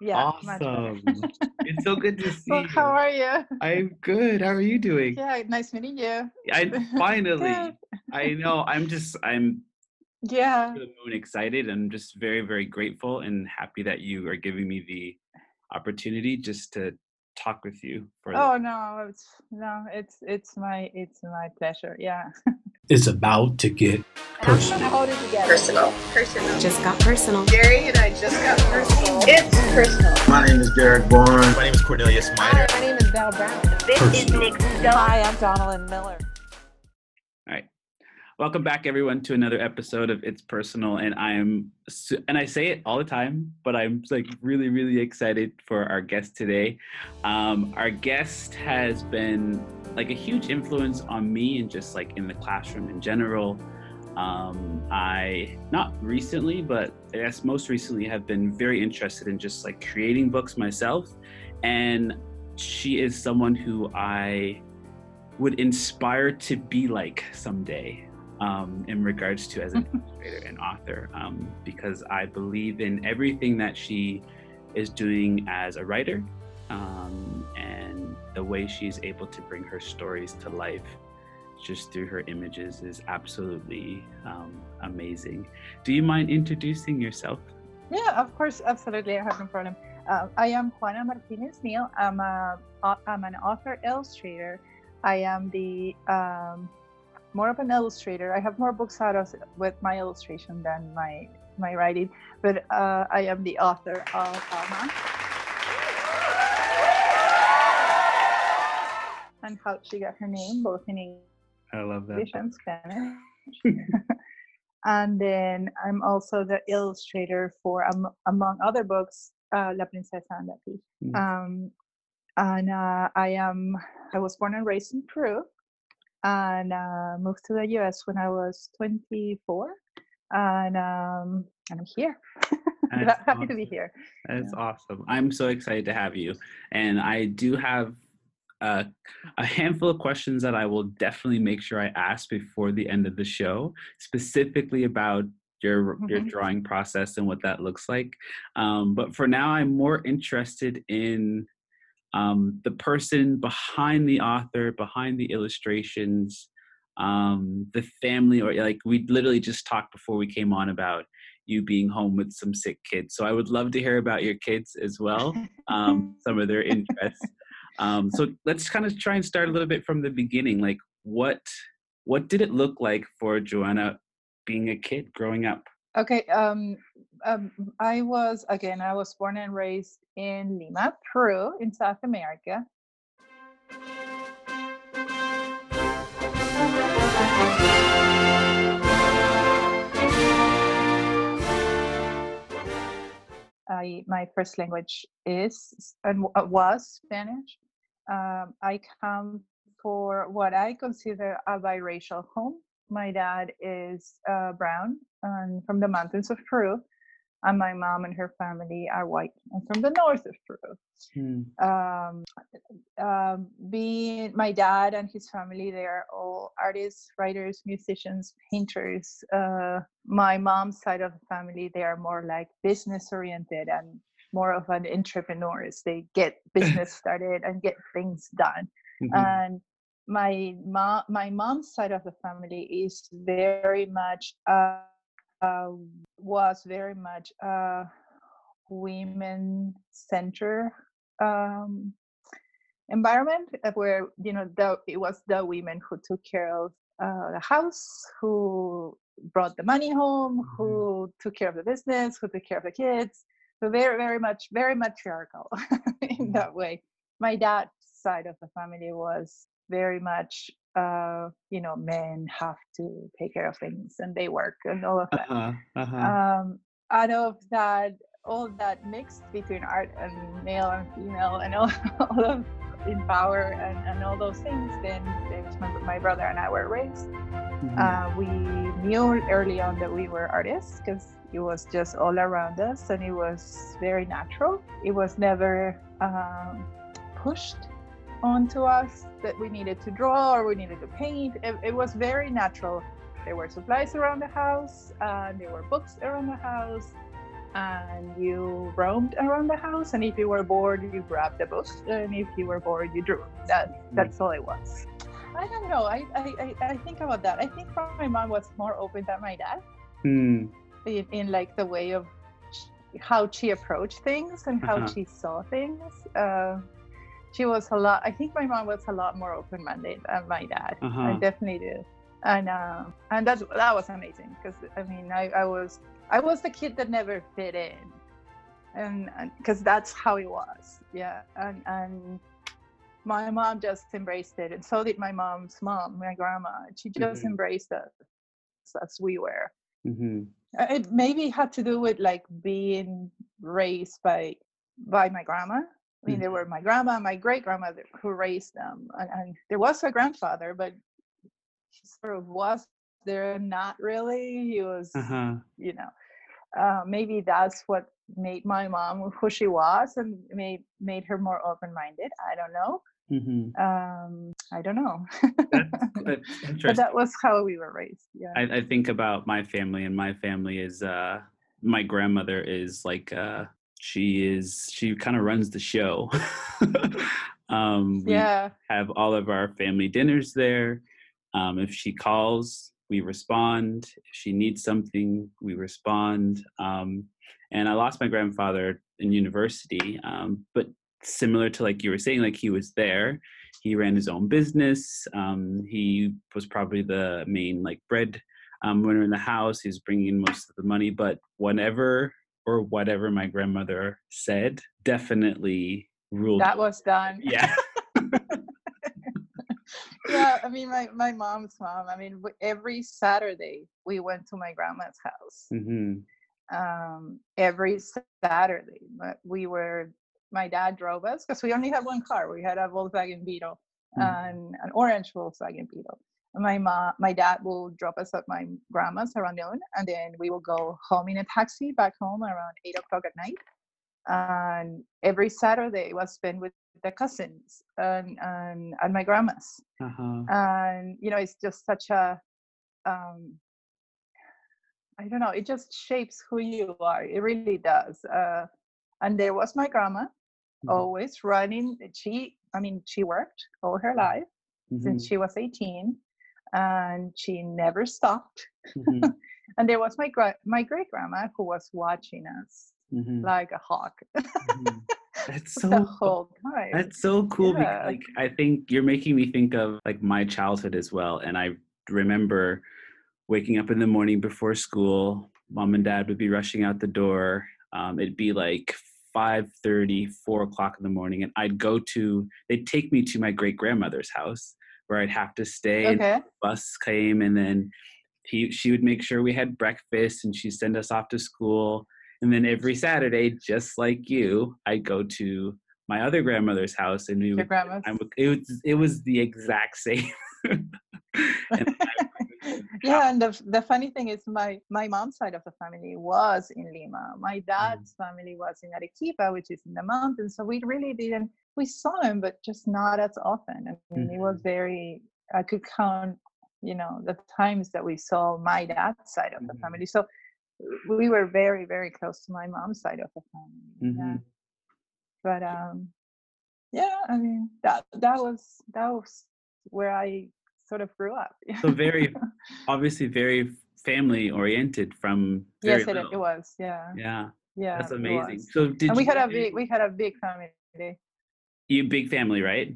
Yeah. Awesome. it's so good to see well, you. how are you? I'm good. How are you doing? Yeah, nice meeting you. I finally. I know. I'm just. I'm Yeah. the moon excited. I'm just very, very grateful and happy that you are giving me the opportunity just to talk with you for. Oh no, it's no, it's it's my it's my pleasure. Yeah. it's about to get personal. Hold it together. Personal. Personal. Just got personal. Jerry and I just got personal. It's personal. My name is Derek Bourne. My name is Cornelius Hi, Minor. my name is Val Brown. This Personal. is Nic Stone. Hi, I'm Donalyn Miller. All right. Welcome back, everyone, to another episode of It's Personal. And I'm, and I say it all the time, but I'm like really, really excited for our guest today. Um, our guest has been like a huge influence on me and just like in the classroom in general. Um, I, not recently, but I guess most recently, have been very interested in just like creating books myself. And she is someone who I would inspire to be like someday um, in regards to as an illustrator and author um, because I believe in everything that she is doing as a writer um, and the way she's able to bring her stories to life just through her images is absolutely um, amazing. Do you mind introducing yourself? Yeah, of course, absolutely. I have no problem. Uh, I am Juana Martinez Neal. I'm a I'm an author illustrator. I am the um, more of an illustrator. I have more books out of, with my illustration than my my writing, but uh, I am the author of Alma. And how she got her name, both in English I love that. And Spanish. and then I'm also the illustrator for, um, among other books, uh, La Princesa and the Pea. Mm. Um, and uh, I am, I was born and raised in Peru and uh, moved to the US when I was 24. And, um, and I'm here. Happy to be here. That's awesome. I'm so excited to have you. And I do have uh, a handful of questions that I will definitely make sure I ask before the end of the show, specifically about your your Mhm. drawing process and what that looks like. Um, but for now, I'm more interested in um, the person behind the author, behind the illustrations, um, the family, or like we literally just talked before we came on about you being home with some sick kids. So I would love to hear about your kids as well, um, some of their interests. Um, so let's kind of try and start a little bit from the beginning. Like, what what did it look like for Juana being a kid growing up? Okay. Um, um, I was again. I was born and raised in Lima, Peru, in South America. I my first language is and uh, was Spanish. Um, I come for what I consider a biracial home. My dad is uh, brown and from the mountains of Peru, and my mom and her family are white and from the north of Peru. Um, um, being my dad and his family, they are all artists, writers, musicians, painters. Uh, my mom's side of the family, they are more like business oriented and more of an entrepreneurs. They get business started and get things done Mhm. and my mom my mom's side of the family is very much uh, uh was very much a women center um environment uh, where you know the it was the women who took care of uh, the house who brought the money home who took care of the business who took care of the kids. So very very much very matriarchal in that way. My dad's side of the family was very much uh you know men have to take care of things and they work and all of that Uh-huh, uh-huh. um out of that all that mixed between art and male and female and all, all of in power and, and all those things then there's my, my brother and i were raised Mhm. uh, we knew early on that we were artists because it was just all around us and it was very natural. It was never um, pushed onto us that we needed to draw or we needed to paint. It, it was very natural. There were supplies around the house, uh, there were books around the house. and you roamed around the house. And if you were bored, you grabbed a book, and if you were bored, you drew. That that's all it was. I don't know. I I, I, think about that. I think my mom was more open than my dad Hmm. in, in like the way of how she approached things and how Uh-huh. she saw things. Uh, she was a lot. I think my mom was a lot more open-minded than my dad. I Uh-huh. definitely do, and uh, and that's that was amazing because I mean I, I was I was the kid that never fit in, and because that's how it was. Yeah, and and my mom just embraced it, and so did my mom's mom, my grandma. She just Mhm. embraced us as we were. hmm Uh, it maybe had to do with like being raised by by my grandma i mean there were my grandma and my great grandmother who raised them and, and there was a grandfather but he sort of was there not really. He was Uh-huh. you know uh, maybe that's what made my mom who she was and made made her more open-minded i don't know. Hmm um i don't know. But that was how we were raised yeah. I, I think about my family, and my family is uh, my grandmother is like uh, she is she kind of runs the show. um, we yeah have all of our family dinners there. Um, if she calls, we respond. If she needs something, we respond. Um, and I lost my grandfather in university, um, but similar to like you were saying, like he was there. He ran his own business. Um, he was probably the main like bread um, winner in the house. He was bringing in most of the money, but whenever or whatever my grandmother said, definitely ruled. that was done yeah. yeah i mean my, my mom's mom i mean every saturday we went to my grandma's house hmm um every saturday but we were my dad drove us because we only had one car we had a volkswagen beetle Mhm. and an orange volkswagen beetle my mom my dad will drop us at my grandma's around noon and then we will go home in a taxi back home around eight o'clock at night and every saturday was spent with the cousins and and, and my grandma's Uh-huh. and you know it's just such a um i don't know it just shapes who you are it really does uh and there was my grandma Mhm. always running she i mean she worked all her life since Mhm. she was 18 and she never stopped Mhm. and there was my gra- my great grandma who was watching us Mhm. like a hawk Mhm. That's so the whole time That's so cool Yeah. because like I think you're making me think of like my childhood as well. And I remember waking up in the morning before school, mom and dad would be rushing out the door. Um, it'd be like 5 4 o'clock in the morning, and I'd go to they'd take me to my great grandmother's house where I'd have to stay and okay. the bus came and then he she would make sure we had breakfast and she'd send us off to school. And then every saturday just like you i'd go to my other grandmother's house and we your would would, it was it was the exact same. And I- yeah and the, the funny thing is my my mom's side of the family was in lima my dad's family was in arequipa which is in the mountains so we really didn't we saw him but just not as often i mean it was very i could count you know the times that we saw my dad's side of the Mhm. family so we were very very close to my mom's side of the family yeah. Mhm. but um yeah i mean that that was that was where i sort of grew up. So very obviously very family oriented from very yes it, it was yeah. Yeah yeah that's amazing. So did and we had a big we had a big family. You big family right?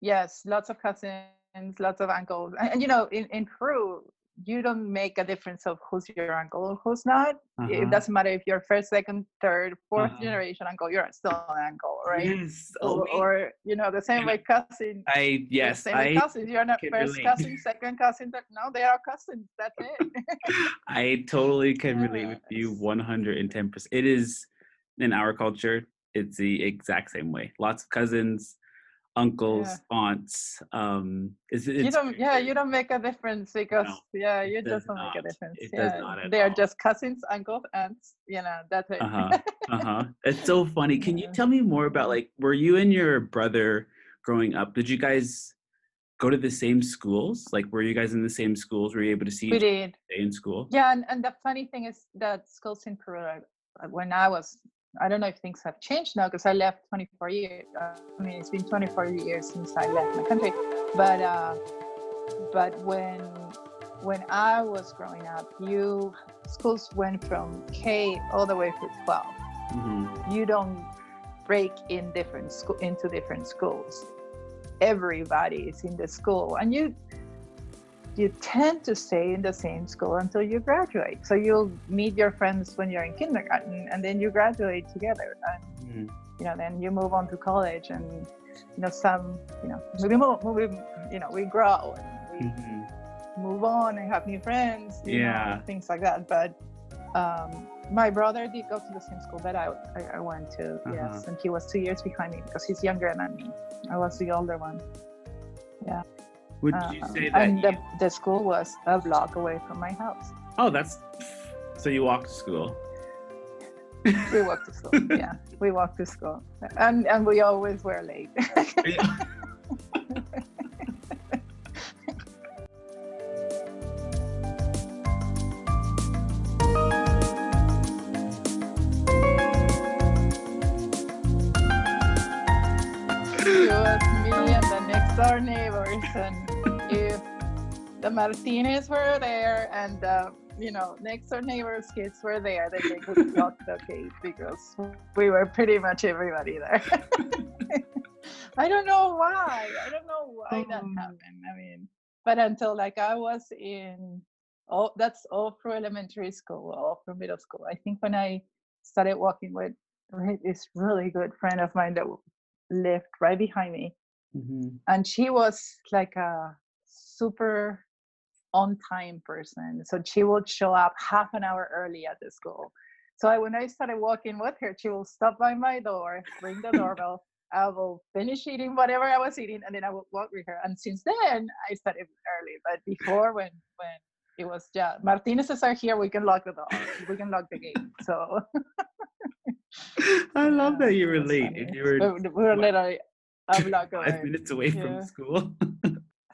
Yes lots of cousins lots of uncles. And, and you know in, in peru you don't make a difference of who's your uncle or who's not Uh-huh. it doesn't matter if you're first second third 4th Uh-huh. generation uncle you're still an uncle right yes oh, or, wait. or you know the same way cousin i yes same i cousins you're not first relate. cousin second cousin no they are cousins that's it I totally can relate with you 110%. It is in our culture, it's the exact same way. Lots of cousins, uncles, aunts. Um, it's, it's you don't yeah you don't make a difference because No, yeah you just don't make a difference It yeah not they are all. just cousins uncles aunts you know that's it uh-huh, uh-huh. It's so funny. Can you tell me more about like, were you and your brother growing up? Did you guys go to the same schools? Like, were you guys in the same schools? Were you able to see we did in school? yeah and, and the funny thing is that schools in peru uh, when I was, I don't know if things have changed now because I left 24 years. I mean, it's been 24 years since I left my country, but uh, but when when I was growing up, you schools went from K all the way to 12. Mhm. You don't break in different school into different schools. Everybody is in the school, and you you tend to stay in the same school until you graduate. So you'll meet your friends when you're in kindergarten, and then you graduate together. And Mhm. you know, then you move on to college, and you know, some you know, we move, we, you know, we grow and we Mhm. move on and have new friends, you know, Yeah. things like that. But um, my brother did go to the same school that I, I, I went to, Uh-huh. yes, and he was two years behind me because he's younger than me. I was the older one. Would Uh, you say that? and you- the, the school was a block away from my house. oh, that's so you walked to school. We walked to school. yeah, we walked to school, and and we always were late. it was me and the next door neighbors and if the martinez were there and the you know next door neighbors kids were there then they could lock the gate because we were pretty much everybody there i don't know why i don't know why that Oh. happened i mean but until like i was in oh that's all through elementary school all through middle school i think when i started walking with this really good friend of mine that lived right behind me Mhm. and she was like a super on time person so she would show up half an hour early at the school so I, when i started walking with her she will stop by my door ring the doorbell i will finish eating whatever i was eating and then i would walk with her and since then i started early but before when when it was yeah martinez's are here we can lock the door we can lock the gate so I love that you were late. funny. You were we we were literally a block away five minutes away from school.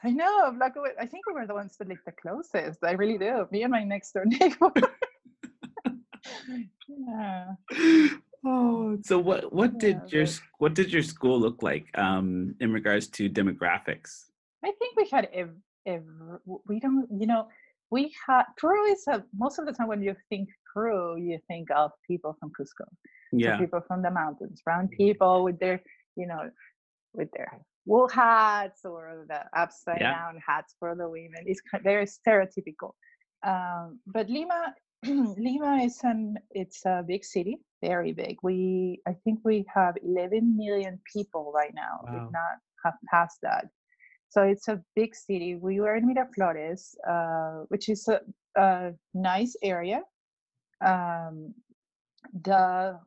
I know, like I think we were the ones that lived the closest. I really do. Me and my next door neighbor. yeah. oh, so what what did Yeah, your but- what did your school look like um in regards to demographics? I think we had ev- ev- we don't you know we had Peru is a most of the time when you think Peru you think of people from Cusco, so Yeah. people from the mountains, brown people with their you know with their wool hats or the upside Yeah. down hats for the women. It's very stereotypical. Um, but Lima, Lima is an it's a big city, very big. We I think we have 11 million people right now, Wow. if not have passed that. So it's a big city. We were in Miraflores, uh, which is a, a nice area. Um, the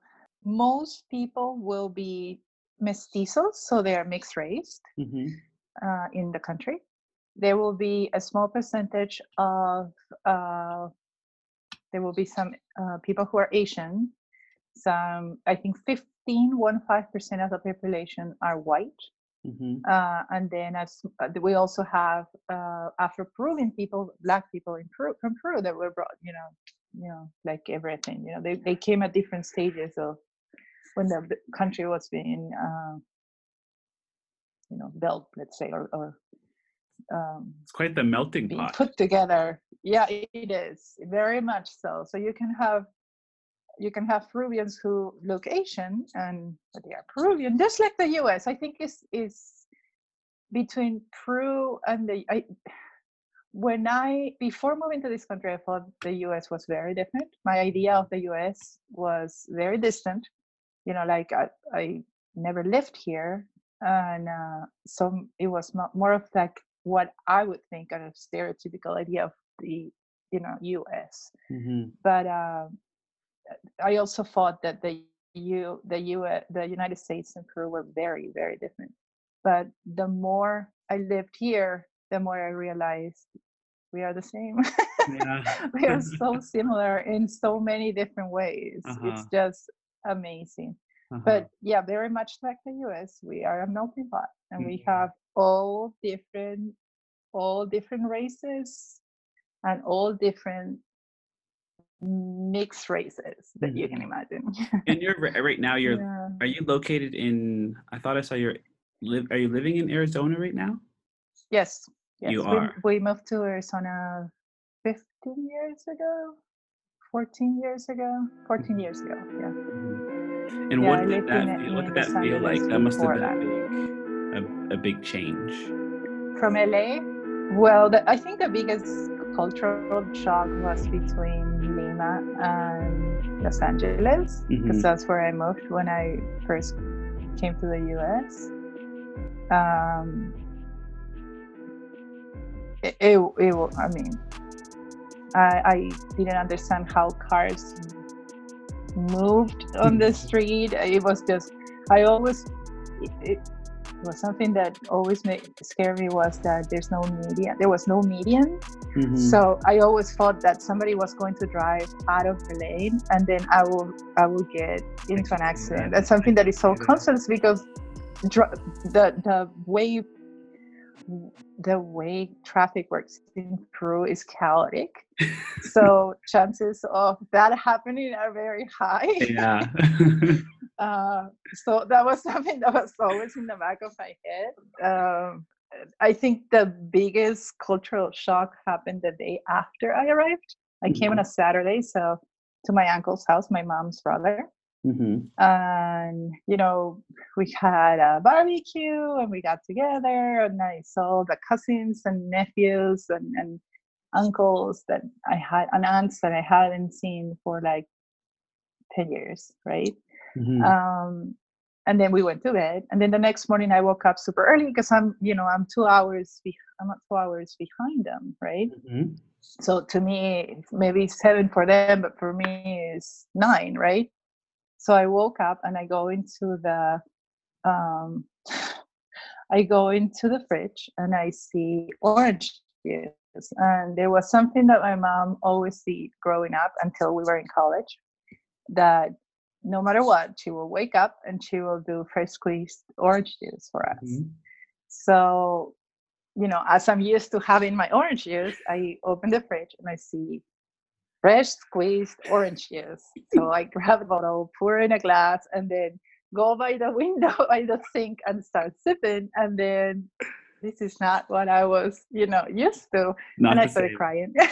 most people will be mestizos, so they are mixed race Mhm. uh, in the country. There will be a small percentage of, uh, there will be some uh, people who are Asian. Some, I think 15, 1.5% of the population are white. Mhm. Uh, and then as uh, we also have uh, Afro-Peruvian people, black people in Peru, from Peru that were brought, you know, you know, like everything, you know, they, they came at different stages of when the country was being, uh, you know, built, let's say, or, or um, It's quite the melting pot. put together. Yeah, it is very much so. So you can have you can have Peruvians who look Asian and they are Peruvian, just like the U.S. I think is is between Peru and the. I, when I before moving to this country, I thought the U.S. was very different. My idea of the U.S. was very distant. You know, like I, I never lived here, and uh, so it was mo- more of like what I would think of a stereotypical idea of the you know U.S. Mhm. But uh, I also thought that the U the U the United States and Peru were very very different. But the more I lived here, the more I realized we are the same. Yeah. we are so similar in so many different ways. Uh-huh. It's just amazing Uh-huh. but yeah very much like the us we are a melting pot and we Mhm. have all different all different races and all different mixed races that you can imagine. And you're right now. You're Yeah. are you located in? I thought I saw your live. Are you living in Arizona right now? Yes. Yes. You we, are. we moved to Arizona 15 years ago, 14 years ago, 14 years ago. Yeah. And Yeah, what did that feel? What did that feel like? That must have been a big, a, a big change. From LA, well, the, I think the biggest cultural shock was between Lima and Los Angeles because Mhm. that's where I moved when I first came to the US. Um, it, it, it I mean, I, I didn't understand how cars moved on the street. It was just, I always, it, it was something that always made scare me was that there's no median. There was no median. Mhm. So I always thought that somebody was going to drive out of the lane and then I will I will get into an accident. That's something that is so constant because dr- the the way the way traffic works in Peru is chaotic. so chances of that happening are very high. yeah. Uh, so that was something that was always in the back of my head. Um, I think the biggest cultural shock happened the day after I arrived. I came on a Saturday, so to my uncle's house, my mom's brother, hmm and you know we had a barbecue and we got together, and I saw the cousins and nephews and, and uncles that I had and aunts that I hadn't seen for like ten years, right? hmm um, and then we went to bed and then the next morning i woke up super early because i'm you know i'm two hours be- i'm two hours behind them right? Hmm so to me it's maybe seven for them but for me it's nine right so i woke up and i go into the um i go into the fridge and i see orange juice and there was something that my mom always did growing up until we were in college that no matter what she will wake up and she will do fresh squeezed orange juice for us Mhm. so, you know, as I'm used to having my orange juice, I open the fridge and I see fresh squeezed orange juice. So I grab a bottle, pour in a glass, and then go by the window by the sink and start sipping. And then this is not what I was, you know, used to. Not and I started same. crying.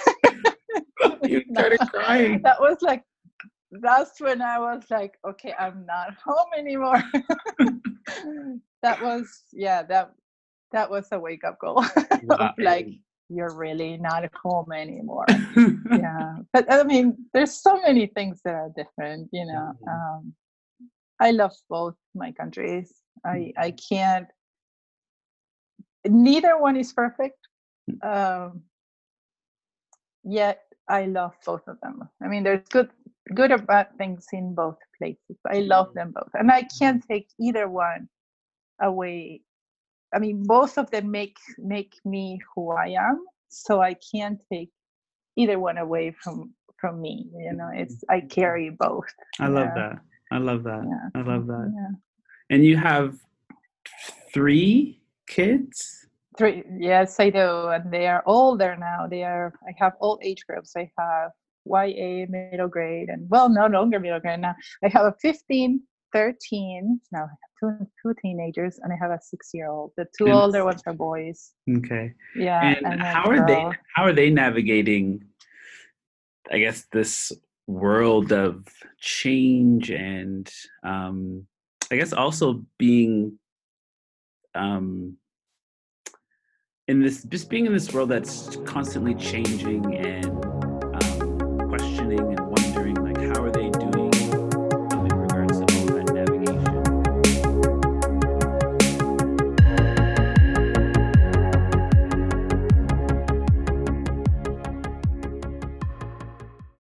You started crying. that was like that's when I was like, okay, I'm not home anymore. that was yeah, that that was a wake up call. Wow. like you're really not at home anymore. yeah. But I mean, there's so many things that are different, you know. Um I love both my countries. I I can't neither one is perfect. Um yet I love both of them. I mean, there's good, good or bad things in both places. I love them both, and I can't take either one away. I mean, both of them make make me who I am, so I can't take either one away from from me. You know, it's mm-hmm. I carry both. I love Yeah. that. I love that. Yeah. I love that. Yeah. And you have three kids? Three, yes, I do, and they are older now. They are. I have all age groups. I have YA, middle grade, and well, no longer middle grade now. I have a 15, 13. Now I have two two teenagers, and I have a six year old. The two And- older ones are boys. Okay. Yeah. and then how are they how are they navigating i guess this world of change and um i guess also being um in this just being in this world that's constantly changing and um, questioning and